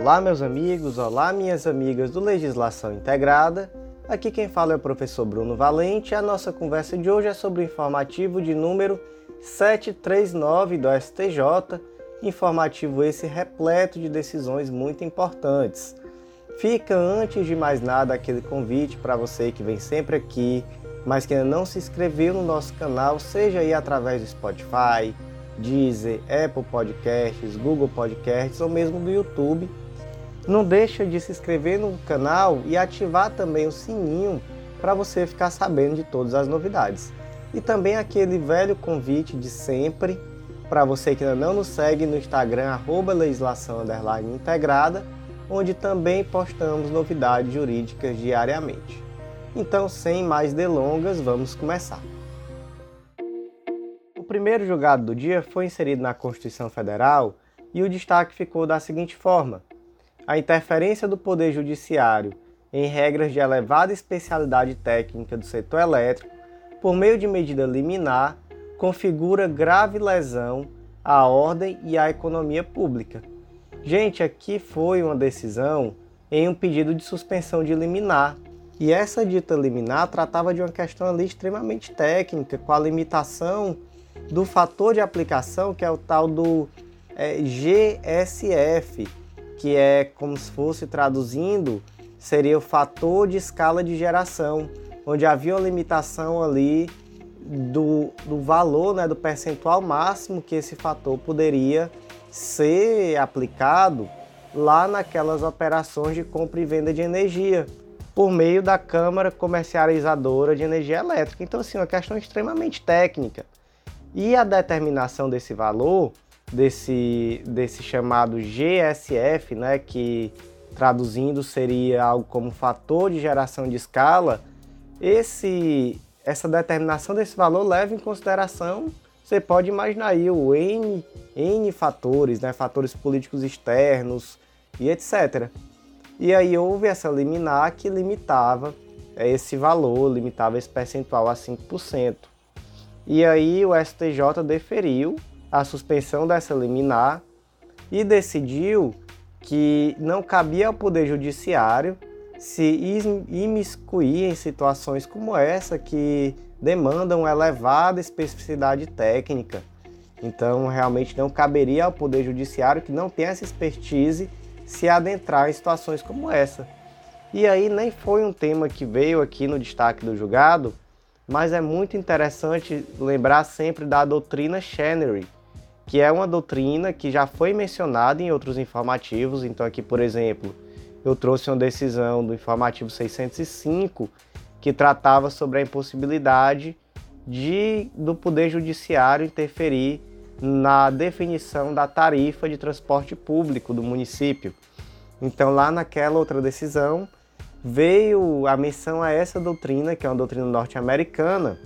Olá, meus amigos, olá, minhas amigas do Legislação Integrada. Aqui quem fala é o professor Bruno Valente. A nossa conversa de hoje é sobre o informativo de número 739 do STJ, informativo esse repleto de decisões muito importantes. Fica antes de mais nada aquele convite para você que vem sempre aqui, mas que ainda não se inscreveu no nosso canal, seja aí através do Spotify, Deezer, Apple Podcasts, Google Podcasts ou mesmo do YouTube. Não deixa de se inscrever no canal e ativar também o sininho para você ficar sabendo de todas as novidades. E também aquele velho convite de sempre para você que ainda não nos segue no Instagram arroba legislação integrada, onde também postamos novidades jurídicas diariamente. Então, sem mais delongas, vamos começar primeiro julgado do dia foi inserido na Constituição Federal e o destaque ficou da seguinte forma: a interferência do Poder Judiciário em regras de elevada especialidade técnica do setor elétrico, por meio de medida liminar, configura grave lesão à ordem e à economia pública. Gente, aqui foi uma decisão em um pedido de suspensão de liminar. E essa dita liminar tratava de uma questão ali extremamente técnica, com a limitação do fator de aplicação, que é o tal do é, GSF, que é como se fosse traduzindo, seria o fator de escala de geração, onde havia uma limitação ali do, do valor, né, do percentual máximo que esse fator poderia ser aplicado lá naquelas operações de compra e venda de energia por meio da Câmara Comercializadora de Energia Elétrica. Então, assim, uma questão extremamente técnica. E a determinação desse valor, desse, desse chamado GSF, né, que traduzindo seria algo como fator de geração de escala, esse, essa determinação desse valor leva em consideração, você pode imaginar aí o N, N fatores, né, fatores políticos externos e etc. E aí houve essa liminar que limitava esse valor, limitava esse percentual a 5%. E aí o STJ deferiu a suspensão dessa liminar e decidiu que não cabia ao Poder Judiciário se imiscuir em situações como essa que demandam elevada especificidade técnica. Então, realmente não caberia ao Poder Judiciário que não tem essa expertise se adentrar em situações como essa. E aí nem foi um tema que veio aqui no destaque do julgado, mas é muito interessante lembrar sempre da doutrina Chenery, que é uma doutrina que já foi mencionada em outros informativos. Então, aqui, por exemplo, eu trouxe uma decisão do informativo 605 que tratava sobre a impossibilidade de, do Poder Judiciário interferir na definição da tarifa de transporte público do município. Então, lá naquela outra decisão, veio a menção a essa doutrina, que é uma doutrina norte-americana,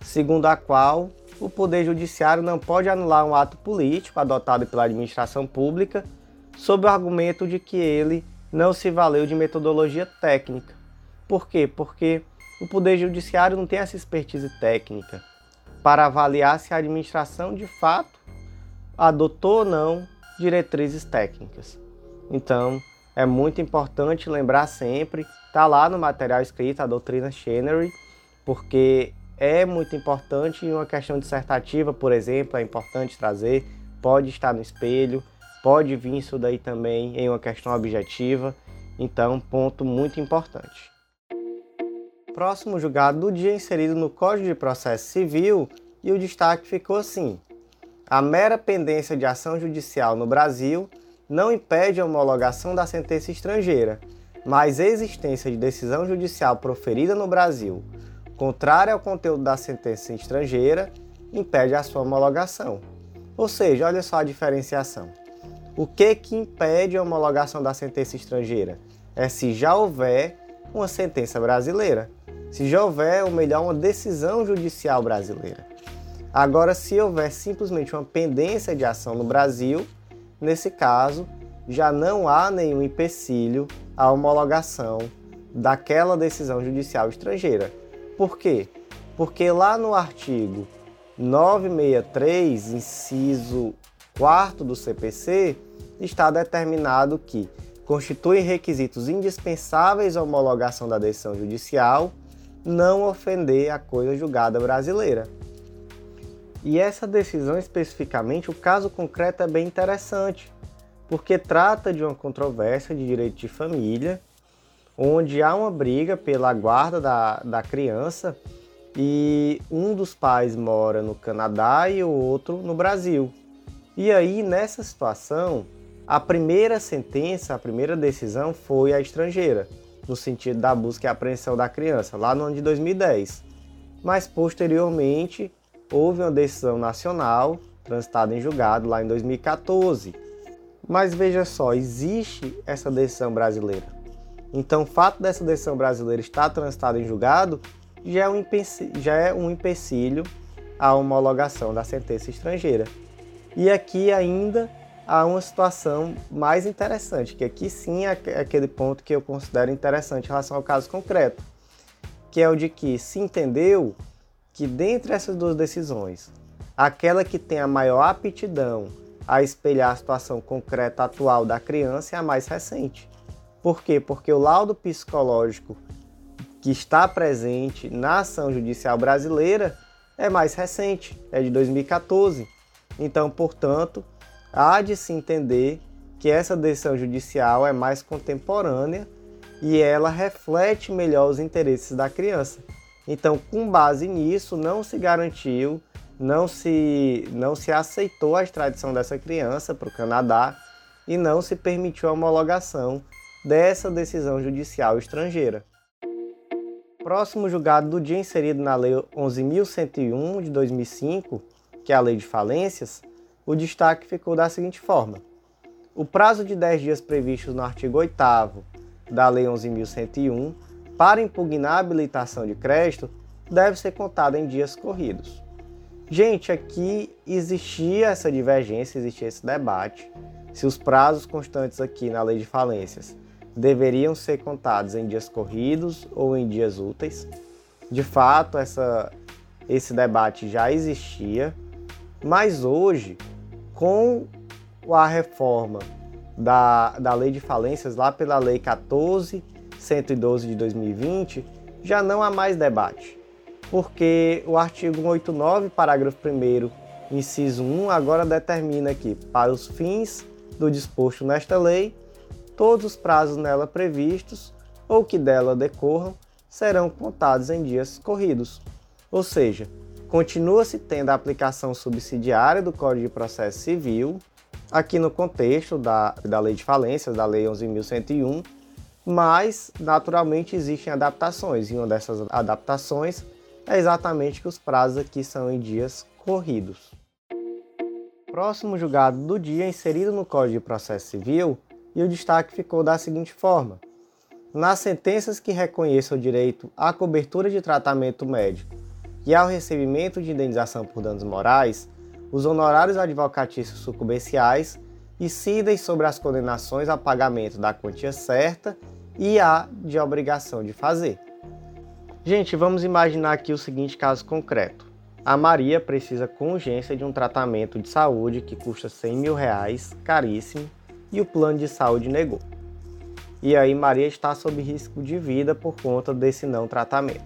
segundo a qual o Poder Judiciário não pode anular um ato político adotado pela administração pública sob o argumento de que ele não se valeu de metodologia técnica. Por quê? Porque o Poder Judiciário não tem essa expertise técnica para avaliar se a administração de fato adotou ou não diretrizes técnicas. Então, é muito importante lembrar sempre, tá lá no material escrito a doutrina Chenery, porque é muito importante em uma questão dissertativa, por exemplo, é importante trazer, pode estar no espelho, pode vir isso daí também em uma questão objetiva, então ponto muito importante. Próximo julgado do dia inserido no Código de Processo Civil e o destaque ficou assim: a mera pendência de ação judicial no Brasil não impede a homologação da sentença estrangeira, mas a existência de decisão judicial proferida no Brasil contrária ao conteúdo da sentença estrangeira impede a sua homologação. Ou seja, olha só a diferenciação. O que que impede a homologação da sentença estrangeira? É se já houver uma sentença brasileira. Se já houver, ou melhor, uma decisão judicial brasileira. Agora, se houver simplesmente uma pendência de ação no Brasil, Nesse caso, já não há nenhum empecilho à homologação daquela decisão judicial estrangeira. Por quê? Porque lá no artigo 963, inciso 4 do CPC, está determinado que constituem requisitos indispensáveis à homologação da decisão judicial não ofender a coisa julgada brasileira. E essa decisão especificamente, o caso concreto é bem interessante, porque trata de uma controvérsia de direito de família, onde há uma briga pela guarda da, da criança e um dos pais mora no Canadá e o outro no Brasil. E aí, nessa situação, a primeira sentença, a primeira decisão foi a estrangeira, no sentido da busca e apreensão da criança, lá no ano de 2010. Mas posteriormente houve uma decisão nacional transitada em julgado lá em 2014. Mas veja só, existe essa decisão brasileira. Então, o fato dessa decisão brasileira estar transitada em julgado já é um, já é um empecilho à homologação da sentença estrangeira. E aqui ainda há uma situação mais interessante, que aqui sim é aquele ponto que eu considero interessante em relação ao caso concreto, que é o de que se entendeu que dentre essas duas decisões, aquela que tem a maior aptidão a espelhar a situação concreta atual da criança é a mais recente. Por quê? Porque o laudo psicológico que está presente na ação judicial brasileira é mais recente, é de 2014. Então, portanto, há de se entender que essa decisão judicial é mais contemporânea e ela reflete melhor os interesses da criança. Então, com base nisso, não se garantiu, não se, não se aceitou a extradição dessa criança para o Canadá e não se permitiu a homologação dessa decisão judicial estrangeira. Próximo julgado do dia inserido na Lei 11.101 de 2005, que é a Lei de Falências, o destaque ficou da seguinte forma: o prazo de 10 dias previstos no artigo 8 da Lei 11.101 para impugnar a habilitação de crédito deve ser contado em dias corridos. Gente, aqui existia essa divergência, existia esse debate se os prazos constantes aqui na Lei de Falências deveriam ser contados em dias corridos ou em dias úteis. De fato, essa, esse debate já existia, mas hoje com a reforma da, da lei de falências, lá pela Lei 14.112 de 2020, já não há mais debate, porque o artigo 189, parágrafo 1, inciso 1, agora determina que, para os fins do disposto nesta lei, todos os prazos nela previstos ou que dela decorram serão contados em dias corridos. Ou seja, continua-se tendo a aplicação subsidiária do Código de Processo Civil, aqui no contexto da, da Lei de Falências, da Lei 11.101, mas naturalmente existem adaptações, e uma dessas adaptações é exatamente que os prazos aqui são em dias corridos. Próximo julgado do dia inserido no Código de Processo Civil, e o destaque ficou da seguinte forma: nas sentenças que reconheçam o direito à cobertura de tratamento médico e ao recebimento de indenização por danos morais, os honorários advocatícios sucumbenciais incidem sobre as condenações a pagamento da quantia certa e a de obrigação de fazer. Gente, vamos imaginar aqui o seguinte caso concreto. A Maria precisa com urgência de um tratamento de saúde que custa 100 mil reais, caríssimo, e o plano de saúde negou. E aí Maria está sob risco de vida por conta desse não tratamento.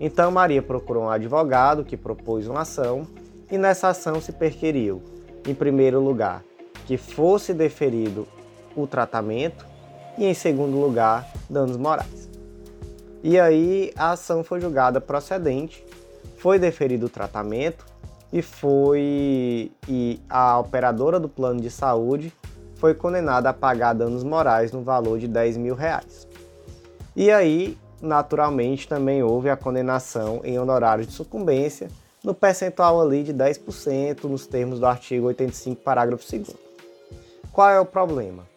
Então Maria procurou um advogado que propôs uma ação e nessa ação se perquiriu, em primeiro lugar, que fosse deferido o tratamento e em segundo lugar, danos morais. E aí a ação foi julgada procedente, foi deferido o tratamento e foi e a operadora do plano de saúde foi condenada a pagar danos morais no valor de 10 mil reais. E aí naturalmente também houve a condenação em honorários de sucumbência no percentual ali de 10% nos termos do artigo 85, parágrafo 2 Qual é o problema?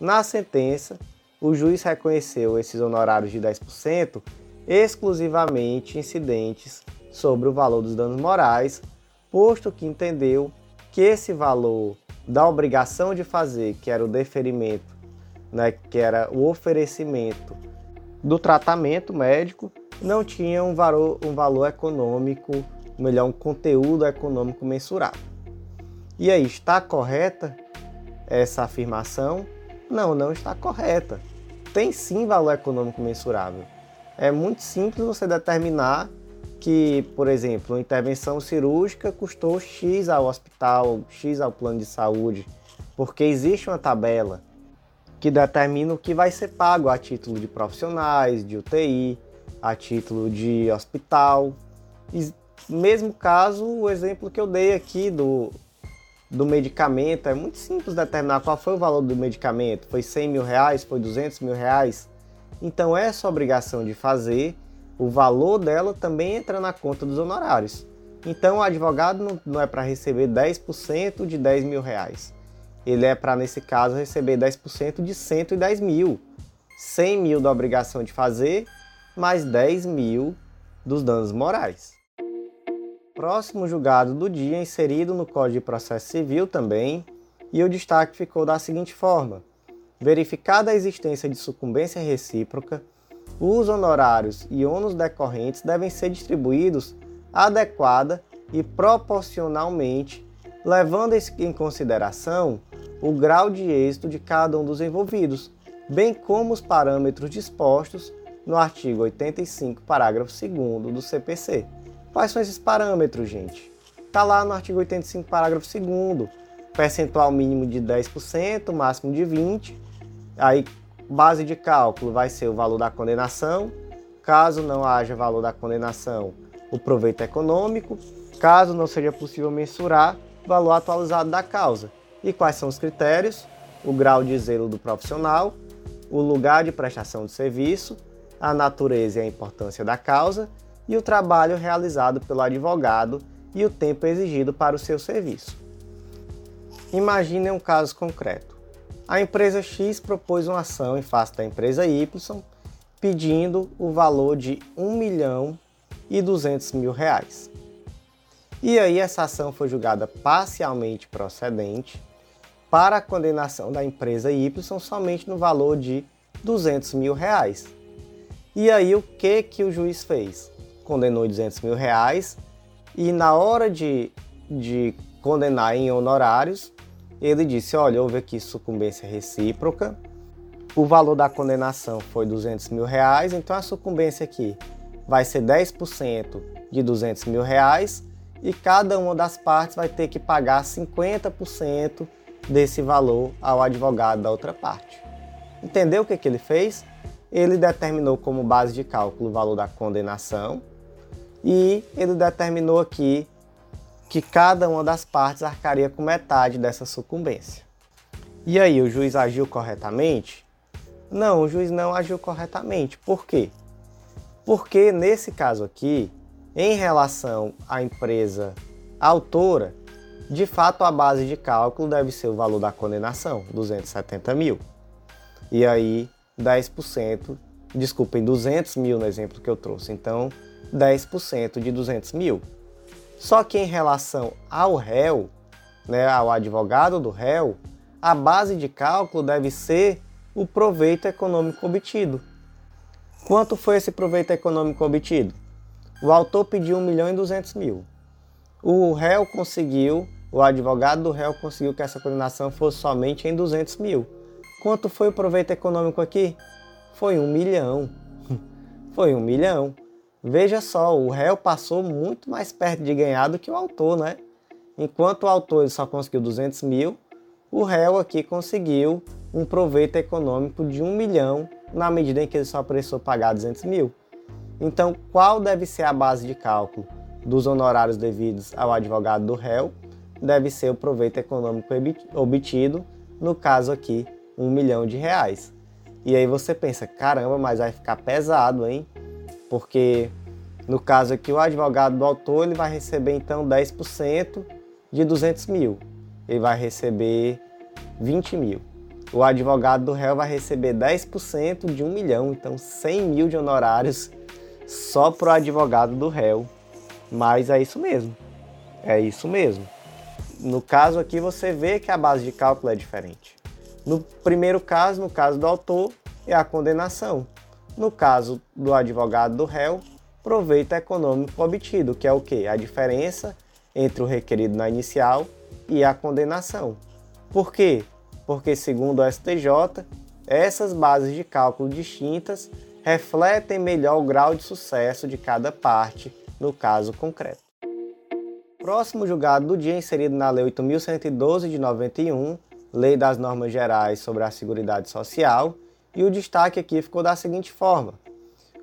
Na sentença, o juiz reconheceu esses honorários de 10% exclusivamente incidentes sobre o valor dos danos morais, posto que entendeu que esse valor da obrigação de fazer, que era o deferimento, né, que era o oferecimento do tratamento médico não tinha um valor, um valor econômico, melhor, um conteúdo econômico mensurado. E aí, está correta essa afirmação? Não, não está correta. Tem sim valor econômico mensurável. É muito simples você determinar que, por exemplo, uma intervenção cirúrgica custou X ao hospital, X ao plano de saúde, porque existe uma tabela que determina o que vai ser pago a título de profissionais, de UTI, a título de hospital. E, mesmo caso, o exemplo que eu dei aqui do, do medicamento, é muito simples determinar qual foi o valor do medicamento. Foi 100 mil reais? Foi 200 mil reais? Então essa obrigação de fazer, o valor dela também entra na conta dos honorários. Então o advogado não, não é para receber 10% de 10 mil reais. Ele é para, nesse caso, receber 10% de 110 mil. 100 mil da obrigação de fazer, mais 10 mil dos danos morais. Próximo julgado do dia inserido no Código de Processo Civil também, e o destaque ficou da seguinte forma: verificada a existência de sucumbência recíproca, os honorários e ônus decorrentes devem ser distribuídos adequada e proporcionalmente, levando em consideração o grau de êxito de cada um dos envolvidos, bem como os parâmetros dispostos no artigo 85, parágrafo 2 do CPC. Quais são esses parâmetros, gente? Está lá no artigo 85, parágrafo 2 percentual mínimo de 10%, máximo de 20%. Aí, base de cálculo vai ser o valor da condenação. Caso não haja valor da condenação, o proveito econômico. Caso não seja possível mensurar, o valor atualizado da causa. E quais são os critérios? O grau de zelo do profissional, o lugar de prestação de serviço, a natureza e a importância da causa e o trabalho realizado pelo advogado e o tempo exigido para o seu serviço. Imagine um caso concreto. A empresa X propôs uma ação em face da empresa Y pedindo o valor de 1 milhão e 200 mil reais. E aí essa ação foi julgada parcialmente procedente para a condenação da empresa Y somente no valor de 200 mil reais. E aí o que que o juiz fez? condenou 200 mil reais e na hora de, de condenar em honorários, ele disse, olha, houve aqui sucumbência recíproca, o valor da condenação foi 200 mil reais, então a sucumbência aqui vai ser 10% de 200 mil reais e cada uma das partes vai ter que pagar 50% desse valor ao advogado da outra parte. Entendeu o que, que ele fez? Ele determinou como base de cálculo o valor da condenação, e ele determinou aqui que cada uma das partes arcaria com metade dessa sucumbência. E aí, o juiz agiu corretamente? Não, o juiz não agiu corretamente. Por quê? Porque nesse caso aqui, em relação à empresa autora, de fato a base de cálculo deve ser o valor da condenação, 270 mil. E aí, 10%, desculpem, 200 mil no exemplo que eu trouxe. Então, 10% de 200 mil. Só que em relação ao réu, né, ao advogado do réu, a base de cálculo deve ser o proveito econômico obtido. Quanto foi esse proveito econômico obtido? O autor pediu 1 milhão e 200 mil. O réu conseguiu, o advogado do réu conseguiu que essa condenação fosse somente em 200 mil. Quanto foi o proveito econômico aqui? Foi 1 milhão. foi 1 milhão. Veja só, o réu passou muito mais perto de ganhar do que o autor, né? Enquanto o autor só conseguiu 200 mil, o réu aqui conseguiu um proveito econômico de 1 milhão na medida em que ele só precisou pagar 200 mil. Então, qual deve ser a base de cálculo dos honorários devidos ao advogado do réu? Deve ser o proveito econômico obtido, no caso aqui, 1 milhão de reais. E aí você pensa, caramba, mas vai ficar pesado, hein? Porque no caso aqui o advogado do autor ele vai receber então 10% de 200 mil, ele vai receber 20 mil. O advogado do réu vai receber 10% de 1 milhão, então 100 mil de honorários só para o advogado do réu. Mas é isso mesmo, é isso mesmo. No caso aqui você vê que a base de cálculo é diferente. No primeiro caso, no caso do autor, é a condenação. No caso do advogado do réu, proveito econômico obtido, que é o que? A diferença entre o requerido na inicial e a condenação. Por quê? porque, segundo o STJ, essas bases de cálculo distintas refletem melhor o grau de sucesso de cada parte no caso concreto. Próximo julgado do dia inserido na Lei 8.112 de 91, Lei das Normas Gerais sobre a Seguridade Social, e o destaque aqui ficou da seguinte forma: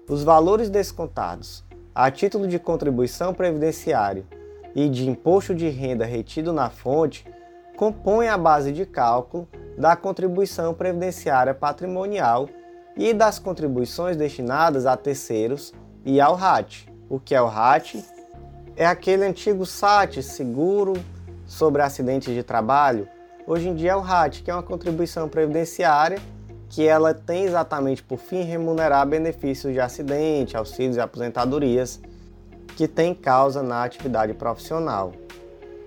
os valores descontados a título de contribuição previdenciária e de imposto de renda retido na fonte compõem a base de cálculo da contribuição previdenciária patrimonial e das contribuições destinadas a terceiros e ao RAT. O que é o RAT? É aquele antigo SAT, seguro sobre acidentes de trabalho. Hoje em dia é o RAT, que é uma contribuição previdenciária que ela tem exatamente por fim remunerar benefícios de acidente, auxílios e aposentadorias que tem causa na atividade profissional.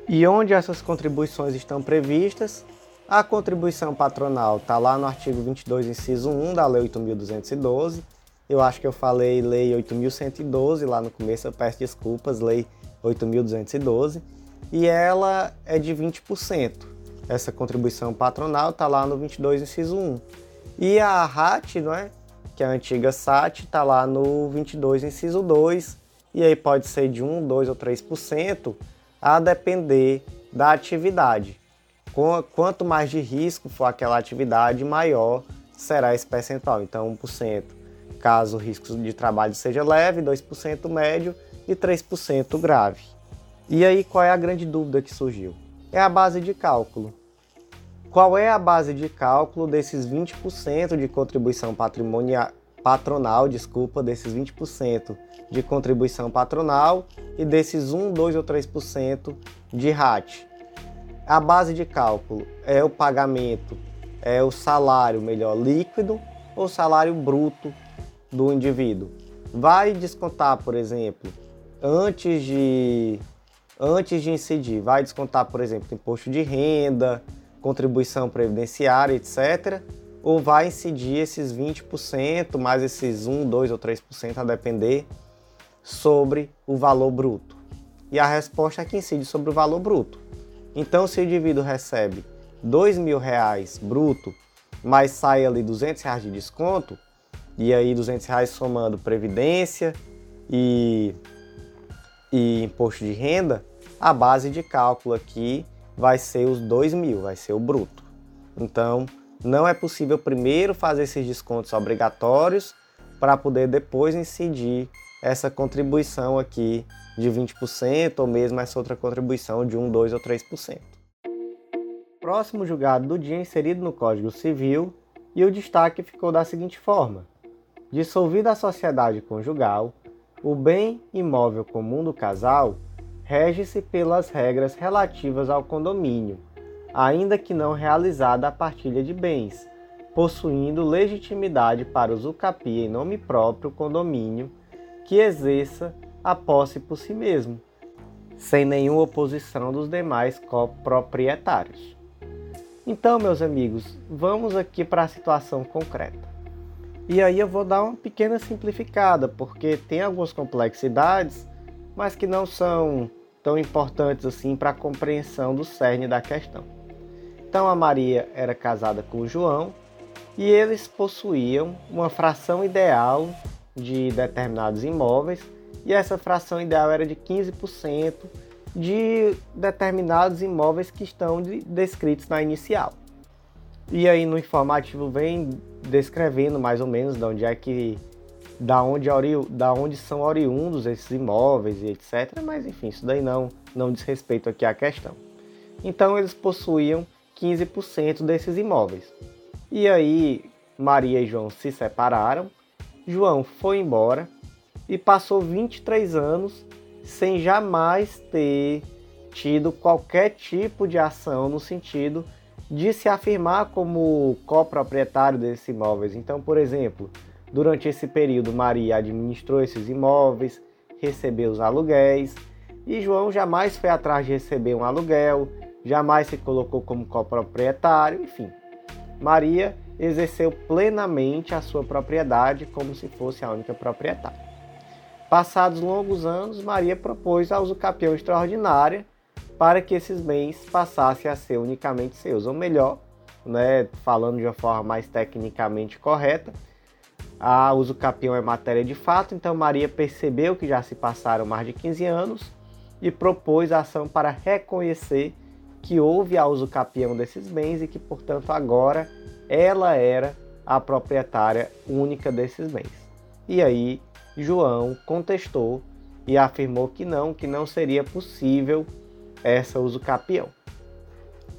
E onde essas contribuições estão previstas? A contribuição patronal está lá no artigo 22, inciso 1 da Lei 8.212. Eu acho que eu falei Lei 8.112 lá no começo, eu peço desculpas, Lei 8.212. E ela é de 20%. Essa contribuição patronal está lá no 22, inciso 1. E a RAT, não é? que é a antiga SAT, está lá no 22, inciso 2. E aí pode ser de 1, 2 ou 3%, a depender da atividade. Quanto mais de risco for aquela atividade, maior será esse percentual. Então, 1% caso o risco de trabalho seja leve, 2% médio e 3% grave. E aí, qual é a grande dúvida que surgiu? É a base de cálculo. Qual é a base de cálculo desses 20% de contribuição patrimonial, patronal, desculpa, desses 20% de contribuição patronal e desses 1, 2 ou 3% de RAT? A base de cálculo é o pagamento, é o salário melhor líquido ou salário bruto do indivíduo. Vai descontar, por exemplo, antes de antes de incidir, vai descontar, por exemplo, imposto de renda, contribuição previdenciária, etc. Ou vai incidir esses 20%, mais esses 1, 2 ou 3% a depender sobre o valor bruto? E a resposta é que incide sobre o valor bruto. Então, se o indivíduo recebe mil reais bruto, mas sai ali 200 reais de desconto, e aí 200 reais somando previdência e, e imposto de renda, a base de cálculo aqui vai ser os dois mil, vai ser o bruto. Então, não é possível primeiro fazer esses descontos obrigatórios para poder depois incidir essa contribuição aqui de 20% ou mesmo essa outra contribuição de 1, 2 ou 3%. Próximo julgado do dia inserido no Código Civil e o destaque ficou da seguinte forma: dissolvida a sociedade conjugal, o bem imóvel comum do casal rege-se pelas regras relativas ao condomínio, ainda que não realizada a partilha de bens, possuindo legitimidade para usufruir em nome próprio o condomínio que exerça a posse por si mesmo, sem nenhuma oposição dos demais coproprietários. Então, meus amigos, vamos aqui para a situação concreta. E aí eu vou dar uma pequena simplificada, porque tem algumas complexidades, mas que não são tão importantes assim para a compreensão do cerne da questão. Então a Maria era casada com o João e eles possuíam uma fração ideal de determinados imóveis, e essa fração ideal era de 15% de determinados imóveis que estão descritos na inicial. E aí no informativo vem descrevendo mais ou menos de onde é que da onde, da onde são oriundos esses imóveis e etc. Mas enfim, isso daí não, não diz respeito aqui à questão. Então eles possuíam 15% desses imóveis. E aí Maria e João se separaram João foi embora e passou 23 anos sem jamais ter tido qualquer tipo de ação no sentido de se afirmar como coproprietário desses imóveis. Então, por exemplo, durante esse período, Maria administrou esses imóveis, recebeu os aluguéis e João jamais foi atrás de receber um aluguel, jamais se colocou como coproprietário, enfim. Maria exerceu plenamente a sua propriedade como se fosse a única proprietária. Passados longos anos, Maria propôs a usucapião extraordinária para que esses bens passassem a ser unicamente seus, ou melhor, né, falando de uma forma mais tecnicamente correta, a uso capião é matéria de fato, então Maria percebeu que já se passaram mais de 15 anos e propôs a ação para reconhecer que houve a uso capião desses bens e que, portanto, agora ela era a proprietária única desses bens. E aí João contestou e afirmou que não, que não seria possível essa uso capião.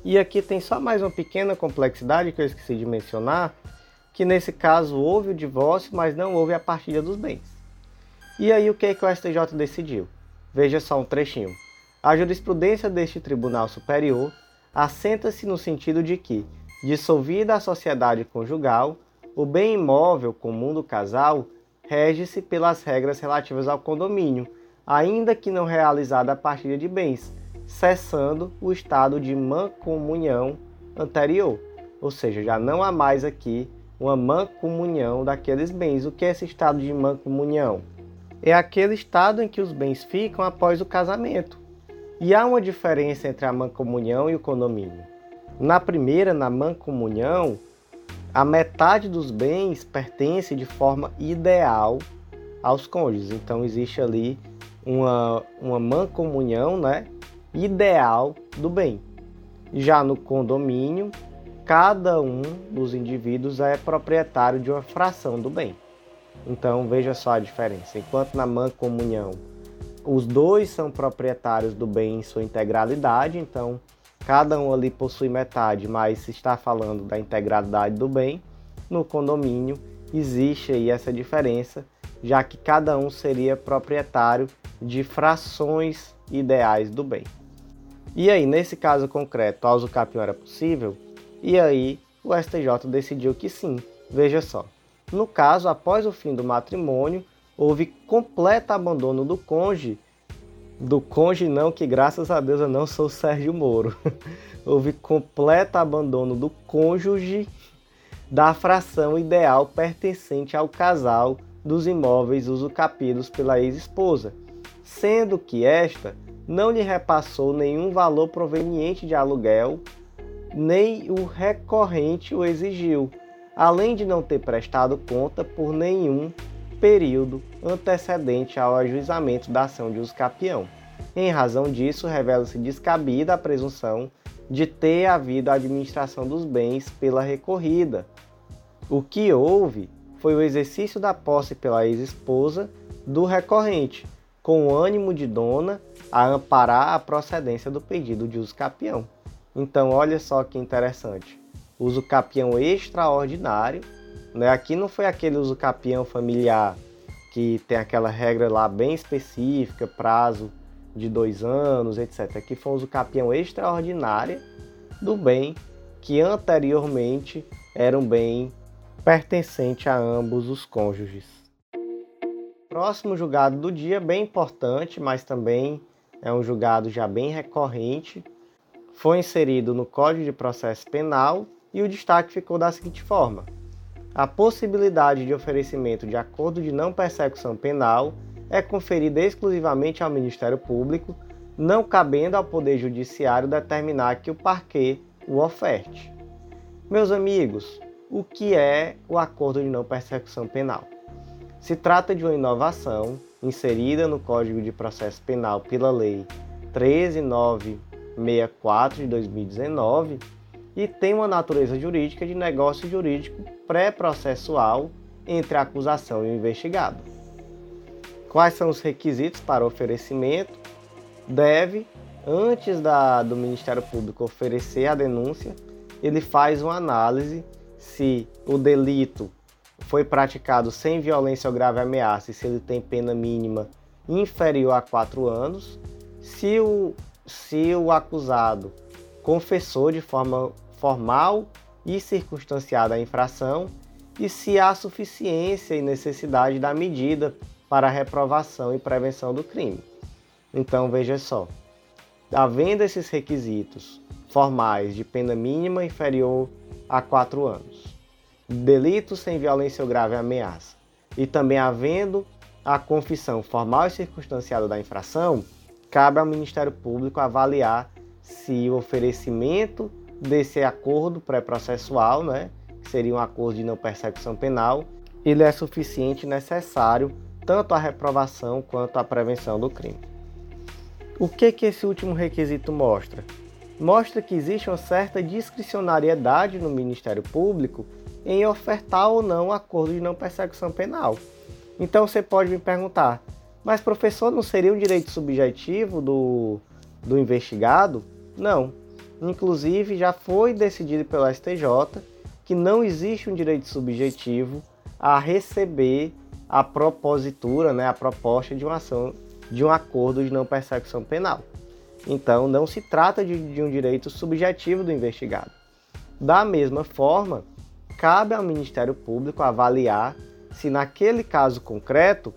E aqui tem só mais uma pequena complexidade que eu esqueci de mencionar, que nesse caso houve o divórcio, mas não houve a partilha dos bens. E aí o que, é que o STJ decidiu? Veja só um trechinho. A jurisprudência deste Tribunal Superior assenta-se no sentido de que, dissolvida a sociedade conjugal, o bem imóvel comum do casal rege-se pelas regras relativas ao condomínio, ainda que não realizada a partilha de bens, cessando o estado de mancomunhão anterior. Ou seja, já não há mais aqui uma mancomunhão daqueles bens. O que é esse estado de mancomunhão? É aquele estado em que os bens ficam após o casamento. E há uma diferença entre a mancomunhão e o condomínio. Na primeira, na mancomunhão, a metade dos bens pertence de forma ideal aos cônjuges. Então existe ali uma, uma mancomunhão né, ideal do bem. Já no condomínio, cada um dos indivíduos é proprietário de uma fração do bem. Então veja só a diferença. Enquanto na mancomunhão os dois são proprietários do bem em sua integralidade, então cada um ali possui metade, mas se está falando da integralidade do bem, no condomínio existe aí essa diferença, já que cada um seria proprietário de frações ideais do bem. E aí, nesse caso concreto, a usucapião era possível? E aí o STJ decidiu que sim. Veja só. No caso, após o fim do matrimônio, houve completo abandono do cônjuge, do cônjuge não, que graças a Deus eu não sou Sérgio Moro. houve completo abandono do cônjuge da fração ideal pertencente ao casal dos imóveis usucapidos pela ex-esposa, sendo que esta não lhe repassou nenhum valor proveniente de aluguel nem o recorrente o exigiu, além de não ter prestado conta por nenhum período antecedente ao ajuizamento da ação de uso capião. Em razão disso, revela-se descabida a presunção de ter havido a administração dos bens pela recorrida. O que houve foi o exercício da posse pela ex-esposa do recorrente, com o ânimo de dona a amparar a procedência do pedido de uso capião. Então, olha só que interessante. Uso capião extraordinário. Né? Aqui não foi aquele uso capião familiar que tem aquela regra lá bem específica, prazo de dois anos, etc. Aqui foi um uso capião extraordinário do bem que anteriormente era um bem pertencente a ambos os cônjuges. Próximo julgado do dia, bem importante, mas também é um julgado já bem recorrente, foi inserido no Código de Processo Penal e o destaque ficou da seguinte forma: a possibilidade de oferecimento de acordo de não persecução penal é conferida exclusivamente ao Ministério Público, não cabendo ao Poder Judiciário determinar que o parquê o oferte. Meus amigos, o que é o acordo de não persecução penal? Se trata de uma inovação inserida no Código de Processo Penal pela Lei 139 64 de 2019 e tem uma natureza jurídica de negócio jurídico pré-processual entre a acusação e o investigado. Quais são os requisitos para oferecimento? Deve, antes da, do Ministério Público oferecer a denúncia, ele faz uma análise se o delito foi praticado sem violência ou grave ameaça e se ele tem pena mínima inferior a quatro anos, se o se o acusado confessou de forma formal e circunstanciada a infração e se há suficiência e necessidade da medida para a reprovação e prevenção do crime. Então veja só, havendo esses requisitos formais de pena mínima inferior a quatro anos, delito sem violência ou grave ameaça, e também havendo a confissão formal e circunstanciada da infração, cabe ao Ministério Público avaliar se o oferecimento desse acordo pré-processual, né, que seria um acordo de não persecução penal, ele é suficiente e necessário tanto a reprovação quanto a prevenção do crime. O que que esse último requisito mostra? Mostra que existe uma certa discricionariedade no Ministério Público em ofertar ou não acordo de não persecução penal. Então você pode me perguntar, mas professor, não seria um direito subjetivo do, do investigado? Não. Inclusive já foi decidido pelo STJ que não existe um direito subjetivo a receber a propositura, né, a proposta de uma ação de um acordo de não persecução penal. Então, não se trata de, de um direito subjetivo do investigado. Da mesma forma, cabe ao Ministério Público avaliar se, naquele caso concreto,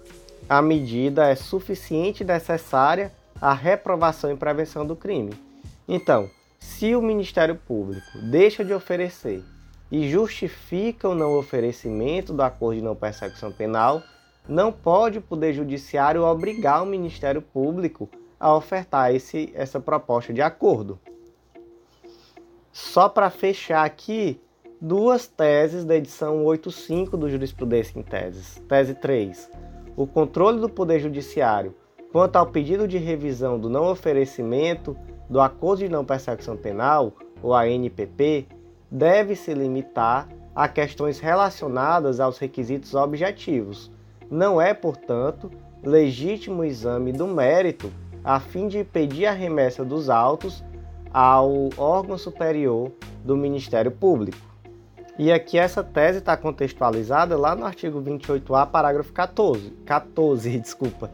a medida é suficiente e necessária à reprovação e prevenção do crime. Então, se o Ministério Público deixa de oferecer e justifica o não oferecimento do acordo de não persecução penal, não pode o Poder Judiciário obrigar o Ministério Público a ofertar esse, essa proposta de acordo. Só para fechar aqui, duas teses da edição 85 do Jurisprudência em Teses. Tese 3. O controle do Poder Judiciário quanto ao pedido de revisão do não oferecimento do Acordo de Não Persecução Penal, ou ANPP, deve se limitar a questões relacionadas aos requisitos objetivos. Não é, portanto, legítimo exame do mérito a fim de impedir a remessa dos autos ao órgão superior do Ministério Público. E aqui essa tese está contextualizada lá no artigo 28A, parágrafo 14, 14 desculpa,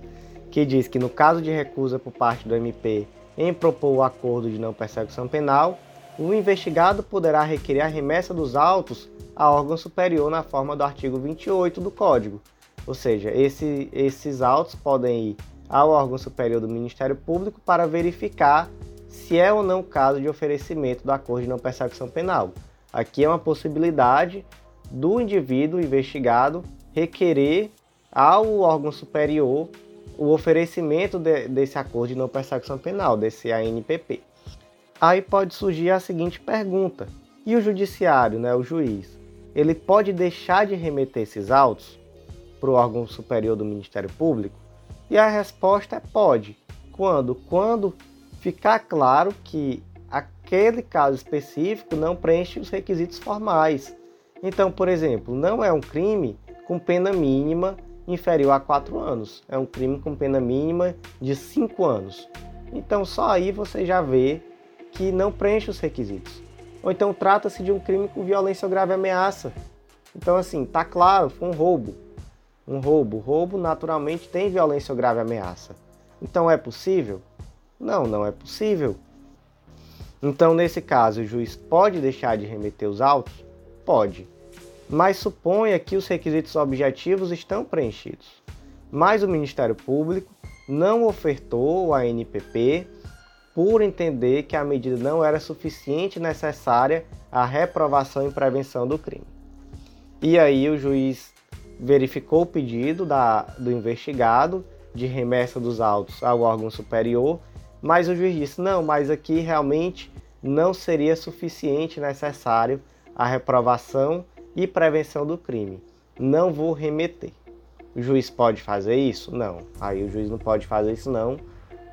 que diz que no caso de recusa por parte do MP em propor o acordo de não persecução penal, o investigado poderá requerer a remessa dos autos a órgão superior na forma do artigo 28 do Código. Ou seja, esse, esses autos podem ir ao órgão superior do Ministério Público para verificar se é ou não caso de oferecimento do acordo de não persecução penal. Aqui é uma possibilidade do indivíduo investigado requerer ao órgão superior o oferecimento de, desse acordo de não persecução penal, desse ANPP. Aí pode surgir a seguinte pergunta: e o judiciário, né, o juiz, ele pode deixar de remeter esses autos para o órgão superior do Ministério Público? E a resposta é pode. Quando? Quando ficar claro que aquele caso específico não preenche os requisitos formais. Então, por exemplo, não é um crime com pena mínima inferior a 4 anos. É um crime com pena mínima de 5 anos. Então, só aí você já vê que não preenche os requisitos. Ou então trata-se de um crime com violência ou grave ameaça. Então, assim, tá claro, foi um roubo. Um roubo. Roubo naturalmente tem violência ou grave ameaça. Então é possível? Não, não é possível. Então, nesse caso, o juiz pode deixar de remeter os autos? Pode. Mas suponha que os requisitos objetivos estão preenchidos. Mas o Ministério Público não ofertou a NPP por entender que a medida não era suficiente e necessária à reprovação e prevenção do crime. E aí o juiz verificou o pedido da, do investigado de remessa dos autos ao órgão superior, mas o juiz disse: não, mas aqui realmente não seria suficiente necessário a reprovação e prevenção do crime. Não vou remeter. O juiz pode fazer isso? Não. Aí o juiz não pode fazer isso não,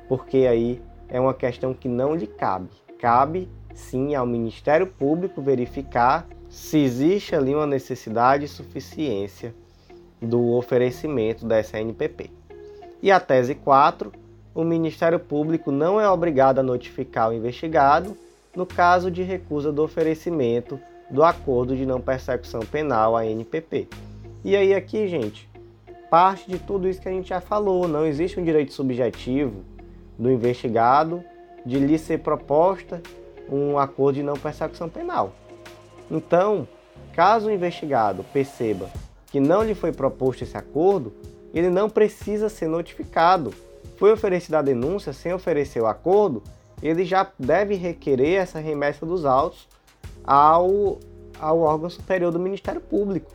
porque aí é uma questão que não lhe cabe. Cabe sim ao Ministério Público verificar se existe ali uma necessidade e suficiência do oferecimento da SNPP. E a tese 4, o Ministério Público não é obrigado a notificar o investigado no caso de recusa do oferecimento do acordo de não persecução penal, ANPP. E aí aqui, gente, parte de tudo isso que a gente já falou, não existe um direito subjetivo do investigado de lhe ser proposta um acordo de não persecução penal. Então, caso o investigado perceba que não lhe foi proposto esse acordo, ele não precisa ser notificado. Foi oferecida a denúncia sem oferecer o acordo, ele já deve requerer essa remessa dos autos ao, ao órgão superior do Ministério Público.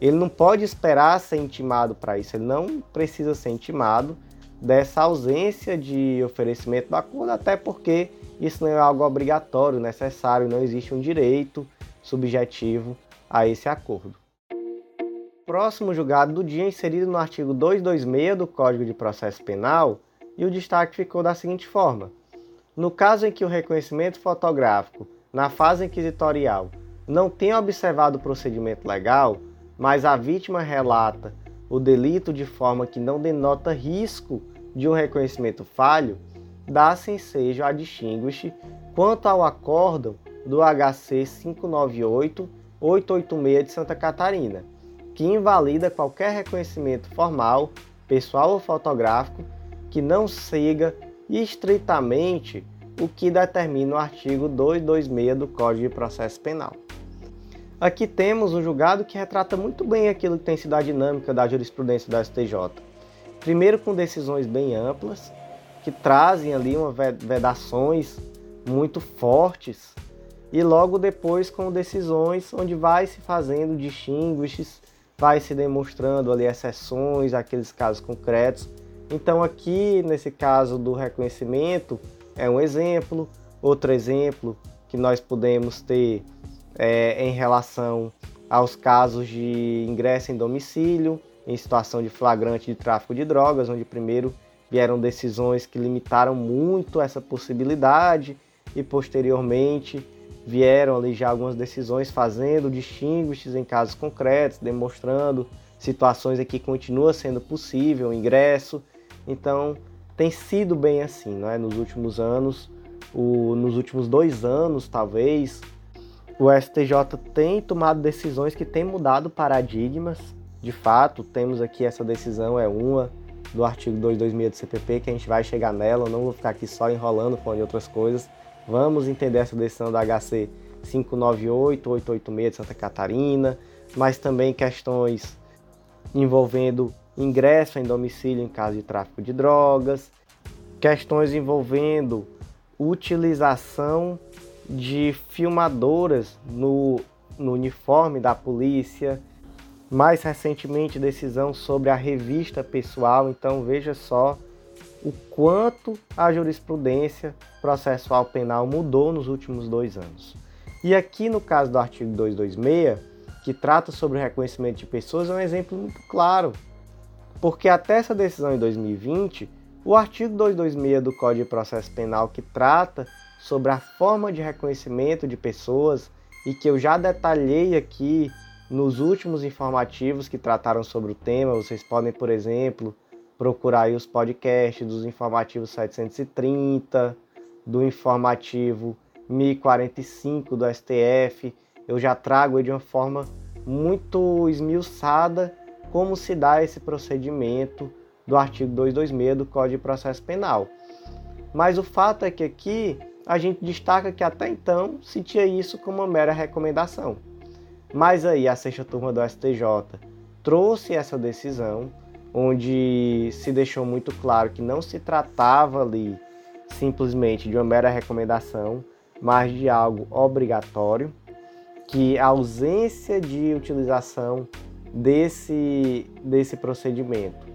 Ele não pode esperar ser intimado para isso, ele não precisa ser intimado dessa ausência de oferecimento do acordo, até porque isso não é algo obrigatório, necessário, não existe um direito subjetivo a esse acordo. Próximo julgado do dia inserido no artigo 226 do Código de Processo Penal, e o destaque ficou da seguinte forma: no caso em que o reconhecimento fotográfico, na fase inquisitorial, não tenha observado o procedimento legal, mas a vítima relata o delito de forma que não denota risco de um reconhecimento falho, dá-se ensejo a distinguir quanto ao acórdão do HC 598-886 de Santa Catarina, que invalida qualquer reconhecimento formal, pessoal ou fotográfico que não siga estritamente o que determina o artigo 226 do Código de Processo Penal. Aqui temos um julgado que retrata muito bem aquilo que tem sido a dinâmica da jurisprudência da STJ. Primeiro com decisões bem amplas, que trazem ali uma vedações muito fortes, e logo depois com decisões onde vai se fazendo distinguishes, vai se demonstrando ali exceções, aqueles casos concretos. Então aqui, nesse caso do reconhecimento, é um exemplo. Outro exemplo que nós podemos ter é, em relação aos casos de ingresso em domicílio, em situação de flagrante de tráfico de drogas, onde primeiro vieram decisões que limitaram muito essa possibilidade e posteriormente vieram ali já algumas decisões fazendo distinguishes em casos concretos, demonstrando situações em que continua sendo possível o ingresso. Então, tem sido bem assim, não é? Nos últimos anos, o, nos últimos dois anos, talvez, o STJ tem tomado decisões que têm mudado paradigmas. De fato, temos aqui essa decisão, é uma do artigo 226 do CPP, que a gente vai chegar nela, não vou ficar aqui só enrolando falando de outras coisas. Vamos entender essa decisão da HC 598, 886 de Santa Catarina, mas também questões envolvendo ingresso em domicílio em caso de tráfico de drogas, questões envolvendo utilização de filmadoras no, no uniforme da polícia, mais recentemente decisão sobre a revista pessoal, então veja só o quanto a jurisprudência processual penal mudou nos últimos dois anos. E aqui no caso do artigo 226, que trata sobre o reconhecimento de pessoas, é um exemplo muito claro porque até essa decisão em 2020, o artigo 226 do Código de Processo Penal, que trata sobre a forma de reconhecimento de pessoas e que eu já detalhei aqui nos últimos informativos que trataram sobre o tema, vocês podem, por exemplo, procurar aí os podcasts dos informativos 730, do informativo 1045 do STF. Eu já trago de uma forma muito esmiuçada como se dá esse procedimento do artigo 226 do Código de Processo Penal. Mas o fato é que aqui a gente destaca que até então se tinha isso como uma mera recomendação. Mas aí a sexta turma do STJ trouxe essa decisão, onde se deixou muito claro que não se tratava ali simplesmente de uma mera recomendação, mas de algo obrigatório, que a ausência de utilização desse, desse procedimento.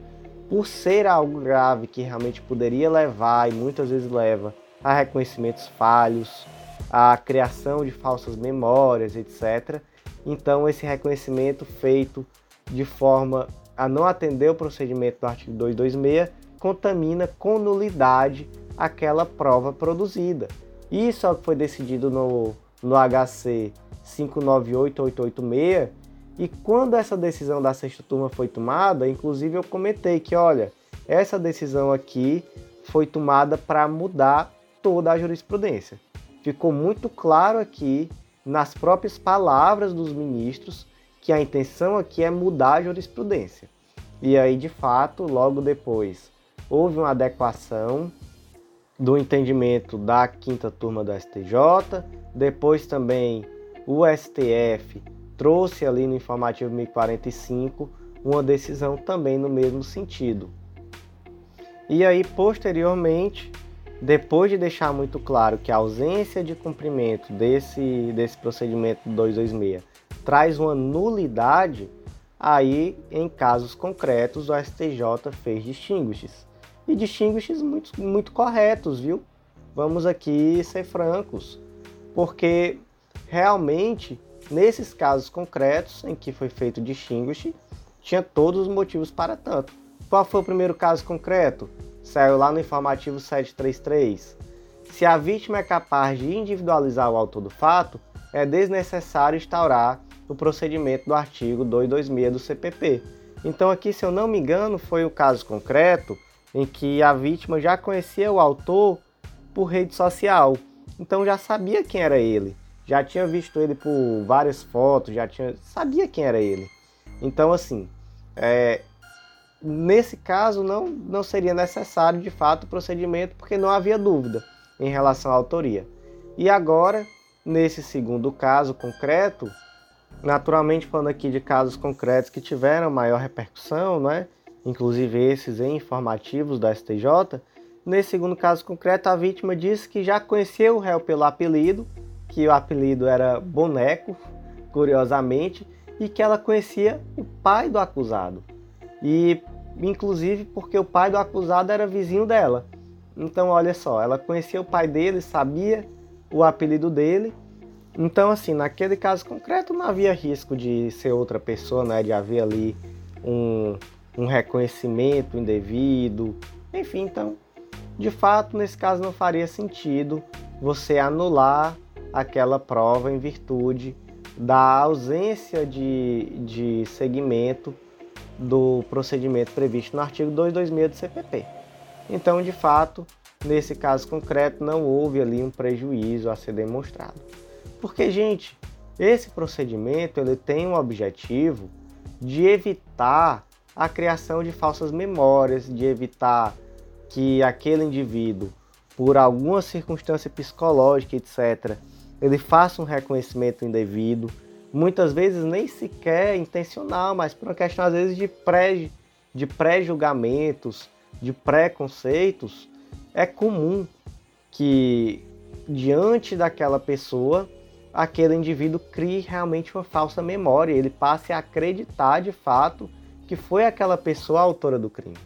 Por ser algo grave que realmente poderia levar e muitas vezes leva a reconhecimentos falhos, a criação de falsas memórias, etc. Então, esse reconhecimento feito de forma a não atender o procedimento do artigo 226 contamina com nulidade aquela prova produzida. Isso é o que foi decidido no, no HC 598886 e quando essa decisão da sexta turma foi tomada, inclusive eu comentei que, olha, essa decisão aqui foi tomada para mudar toda a jurisprudência. Ficou muito claro aqui, nas próprias palavras dos ministros, que a intenção aqui é mudar a jurisprudência. E aí, de fato, logo depois, houve uma adequação do entendimento da quinta turma do STJ, depois também o STF trouxe ali no informativo 1045 uma decisão também no mesmo sentido. E aí, posteriormente, depois de deixar muito claro que a ausência de cumprimento desse, desse procedimento 226 traz uma nulidade, aí, em casos concretos, o STJ fez distinguishes. E distinguishes muito, muito corretos, viu? vamos aqui ser francos, porque realmente nesses casos concretos em que foi feito distinguish, tinha todos os motivos para tanto. Qual foi o primeiro caso concreto? Saiu lá no informativo 733. Se a vítima é capaz de individualizar o autor do fato, é desnecessário instaurar o procedimento do artigo 226 do CPP. Então aqui, se eu não me engano, foi o caso concreto em que a vítima já conhecia o autor por rede social. Então já sabia quem era ele, já tinha visto ele por várias fotos, já tinha sabia quem era ele. Então assim, é, nesse caso não não seria necessário de fato o procedimento porque não havia dúvida em relação à autoria. E agora, nesse segundo caso concreto, naturalmente falando aqui de casos concretos que tiveram maior repercussão, né? inclusive esses em informativos da STJ, nesse segundo caso concreto a vítima disse que já conhecia o réu pelo apelido, que o apelido era Boneco, curiosamente, e que ela conhecia o pai do acusado. E inclusive porque o pai do acusado era vizinho dela. Então, olha só, ela conhecia o pai dele, sabia o apelido dele. Então, assim, naquele caso concreto não havia risco de ser outra pessoa, né? De haver ali um, um reconhecimento indevido. Enfim, então, de fato, nesse caso não faria sentido você anular aquela prova em virtude da ausência de, de segmento do procedimento previsto no artigo 226 do CPP. Então, de fato, nesse caso concreto, não houve ali um prejuízo a ser demonstrado. Porque, gente, esse procedimento ele tem um objetivo de evitar a criação de falsas memórias, de evitar que aquele indivíduo, por alguma circunstância psicológica, etc., ele faça um reconhecimento indevido, muitas vezes nem sequer intencional, mas por uma questão às vezes de pré de pré-julgamentos, de preconceitos, é comum que diante daquela pessoa, aquele indivíduo crie realmente uma falsa memória, ele passe a acreditar de fato que foi aquela pessoa a autora do crime.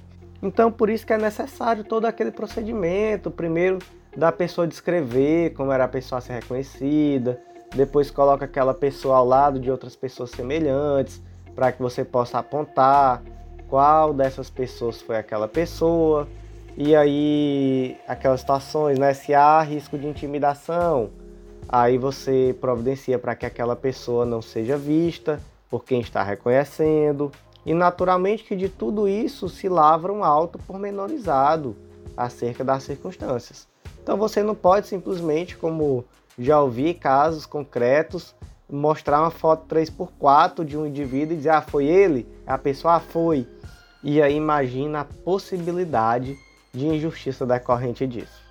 Então, por isso que é necessário todo aquele procedimento, primeiro da pessoa descrever como era a pessoa a ser reconhecida, depois coloca aquela pessoa ao lado de outras pessoas semelhantes, para que você possa apontar qual dessas pessoas foi aquela pessoa. E aí, aquelas situações, né? Se há risco de intimidação, aí você providencia para que aquela pessoa não seja vista por quem está reconhecendo. E naturalmente que de tudo isso se lavra um auto pormenorizado acerca das circunstâncias. Então você não pode simplesmente, como já ouvi casos concretos, mostrar uma foto 3x4 de um indivíduo e dizer, ah, foi ele? A pessoa ah, foi. E aí imagina a possibilidade de injustiça decorrente disso.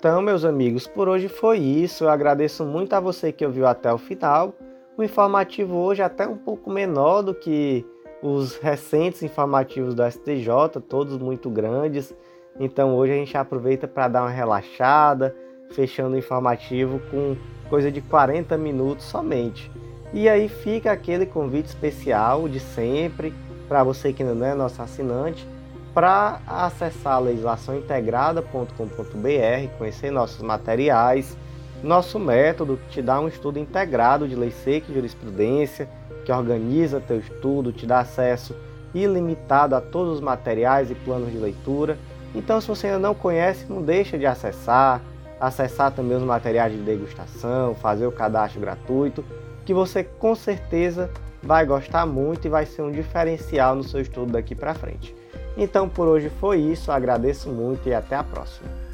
Então, meus amigos, por hoje foi isso. Eu agradeço muito a você que ouviu até o final. O informativo hoje é até um pouco menor do que os recentes informativos do STJ, todos muito grandes. Então hoje a gente aproveita para dar uma relaxada, fechando o informativo com coisa de 40 minutos somente. E aí fica aquele convite especial de sempre para você que ainda não é nosso assinante, para acessar legislaçãointegrada.com.br, conhecer nossos materiais, nosso método que te dá um estudo integrado de lei seca e jurisprudência, que organiza teu estudo, te dá acesso ilimitado a todos os materiais e planos de leitura. Então, se você ainda não conhece, não deixa de acessar, acessar também os materiais de degustação, fazer o cadastro gratuito, que você com certeza vai gostar muito e vai ser um diferencial no seu estudo daqui para frente. Então, por hoje foi isso, agradeço muito e até a próxima.